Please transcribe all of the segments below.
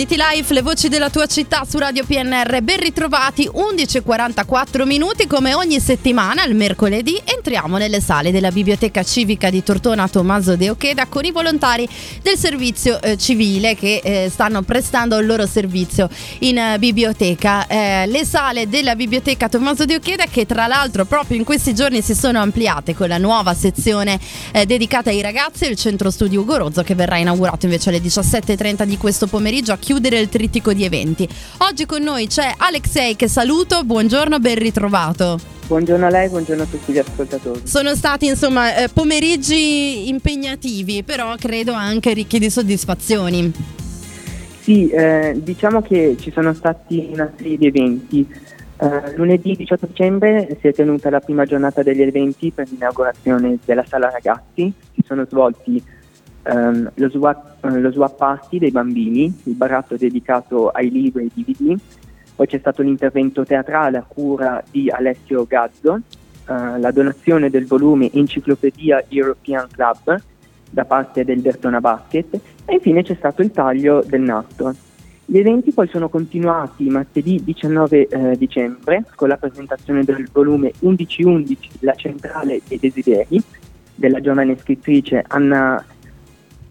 City Life, le voci della tua città su Radio PNR, ben ritrovati, 11.44 minuti come ogni settimana, il mercoledì, entriamo nelle sale della Biblioteca Civica di Tortona Tommaso De Ocheda con i volontari del servizio eh, civile che eh, stanno prestando il loro servizio in eh, biblioteca. Eh, le sale della Biblioteca Tommaso De Ocheda che tra l'altro proprio in questi giorni si sono ampliate con la nuova sezione eh, dedicata ai ragazzi e il centro studio Ugo Rozzo che verrà inaugurato invece alle 17.30 di questo pomeriggio chiudere il trittico di eventi. Oggi con noi c'è Alexei che saluto, buongiorno, ben ritrovato. Buongiorno a lei, buongiorno a tutti gli ascoltatori. Sono stati insomma eh, pomeriggi impegnativi, però credo anche ricchi di soddisfazioni. Sì, eh, diciamo che ci sono stati una serie di eventi. Uh, lunedì 18 dicembre si è tenuta la prima giornata degli eventi per l'inaugurazione della sala ragazzi. Si sono svolti um, lo, swap, uh, lo swap party dei bambini, il baratto dedicato ai libri e ai DVD, poi c'è stato l'intervento teatrale a cura di Alessio Gazzo, uh, la donazione del volume Enciclopedia European Club da parte del Bertona Basket e infine c'è stato il taglio del nastro. Gli eventi poi sono continuati martedì 19 eh, dicembre con la presentazione del volume 1111 La centrale dei desideri della giovane scrittrice Anna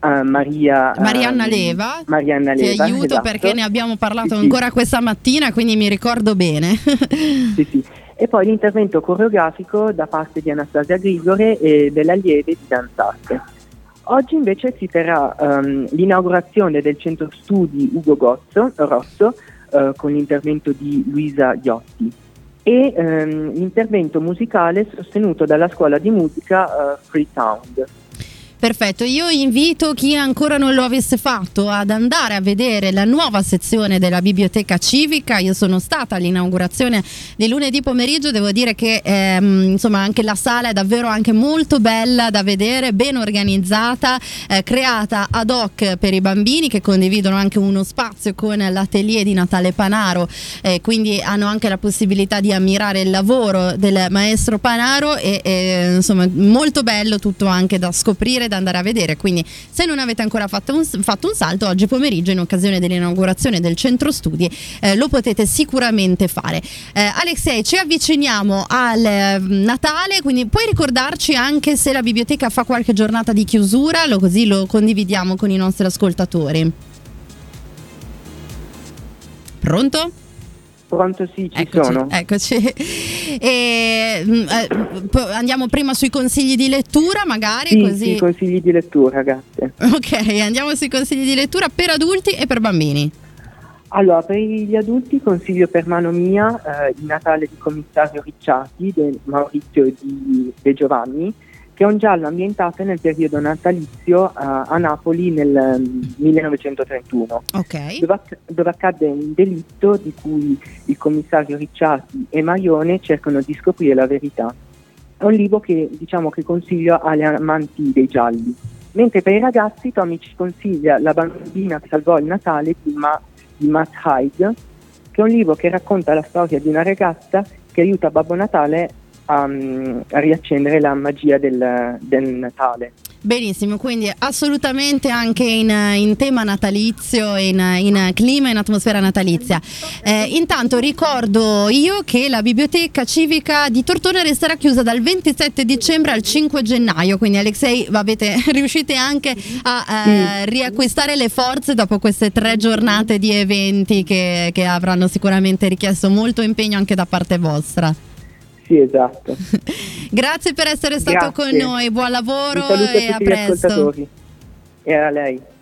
Uh, Maria, Marianna um, Leva. Marianna Leva. Ti aiuto esatto. perché ne abbiamo parlato sì, ancora questa mattina, quindi mi ricordo bene. sì, sì. E poi l'intervento coreografico da parte di Anastasia Grigore e dell'allieve di danzarte. Oggi invece si terrà um, l'inaugurazione del centro studi Ugo Gozzo, Rosso uh, con l'intervento di Luisa Iotti e um, l'intervento musicale sostenuto dalla scuola di musica uh, Free Sound. Perfetto, io invito chi ancora non lo avesse fatto ad andare a vedere la nuova sezione della biblioteca civica. Io sono stata all'inaugurazione di lunedì pomeriggio, devo dire che ehm, insomma anche la sala è davvero anche molto bella da vedere, ben organizzata, eh, creata ad hoc per i bambini che condividono anche uno spazio con l'atelier di Natale Panaro, eh, quindi hanno anche la possibilità di ammirare il lavoro del maestro Panaro e, e insomma molto bello tutto anche da scoprire da andare a vedere. Quindi, se non avete ancora fatto un, fatto un salto, oggi pomeriggio, in occasione dell'inaugurazione del centro studi, eh, lo potete sicuramente fare. Eh, Alexei, ci avviciniamo al eh, Natale, quindi puoi ricordarci anche se la biblioteca fa qualche giornata di chiusura, lo, così lo condividiamo con i nostri ascoltatori. Pronto? Pronto sì, ci eccoci, sono. Eccoci. E, eh, andiamo prima sui consigli di lettura, magari sì, così. Sì, consigli di lettura, grazie. Ok, andiamo sui consigli di lettura per adulti e per bambini. Allora, per gli adulti consiglio per mano mia eh, Il Natale di Commissario Ricciati di Maurizio di De Giovanni, che è un giallo ambientato nel periodo natalizio uh, a Napoli nel um, 1931, okay. dove, acc- dove, accade un delitto di cui il commissario Ricciardi e Marione cercano di scoprire la verità. È un libro che, diciamo, che consiglio agli amanti dei gialli. Mentre per i ragazzi Tommy ci consiglia La bambina che salvò il Natale di, Ma- di Matt Hyde, che è un libro che racconta la storia di una ragazza che aiuta Babbo Natale a, a riaccendere la magia del, del Natale. Benissimo, quindi assolutamente anche in, in tema natalizio, in, in, clima, in atmosfera natalizia. Eh, intanto ricordo io che la biblioteca civica di Tortona resterà chiusa dal 27 dicembre al 5 gennaio, quindi Alexei avete, riuscite anche a eh, riacquistare le forze dopo queste tre giornate di eventi che, che avranno sicuramente richiesto molto impegno anche da parte vostra. Sì, esatto. Grazie per essere stato Grazie. con noi, buon lavoro e a presto. E a lei.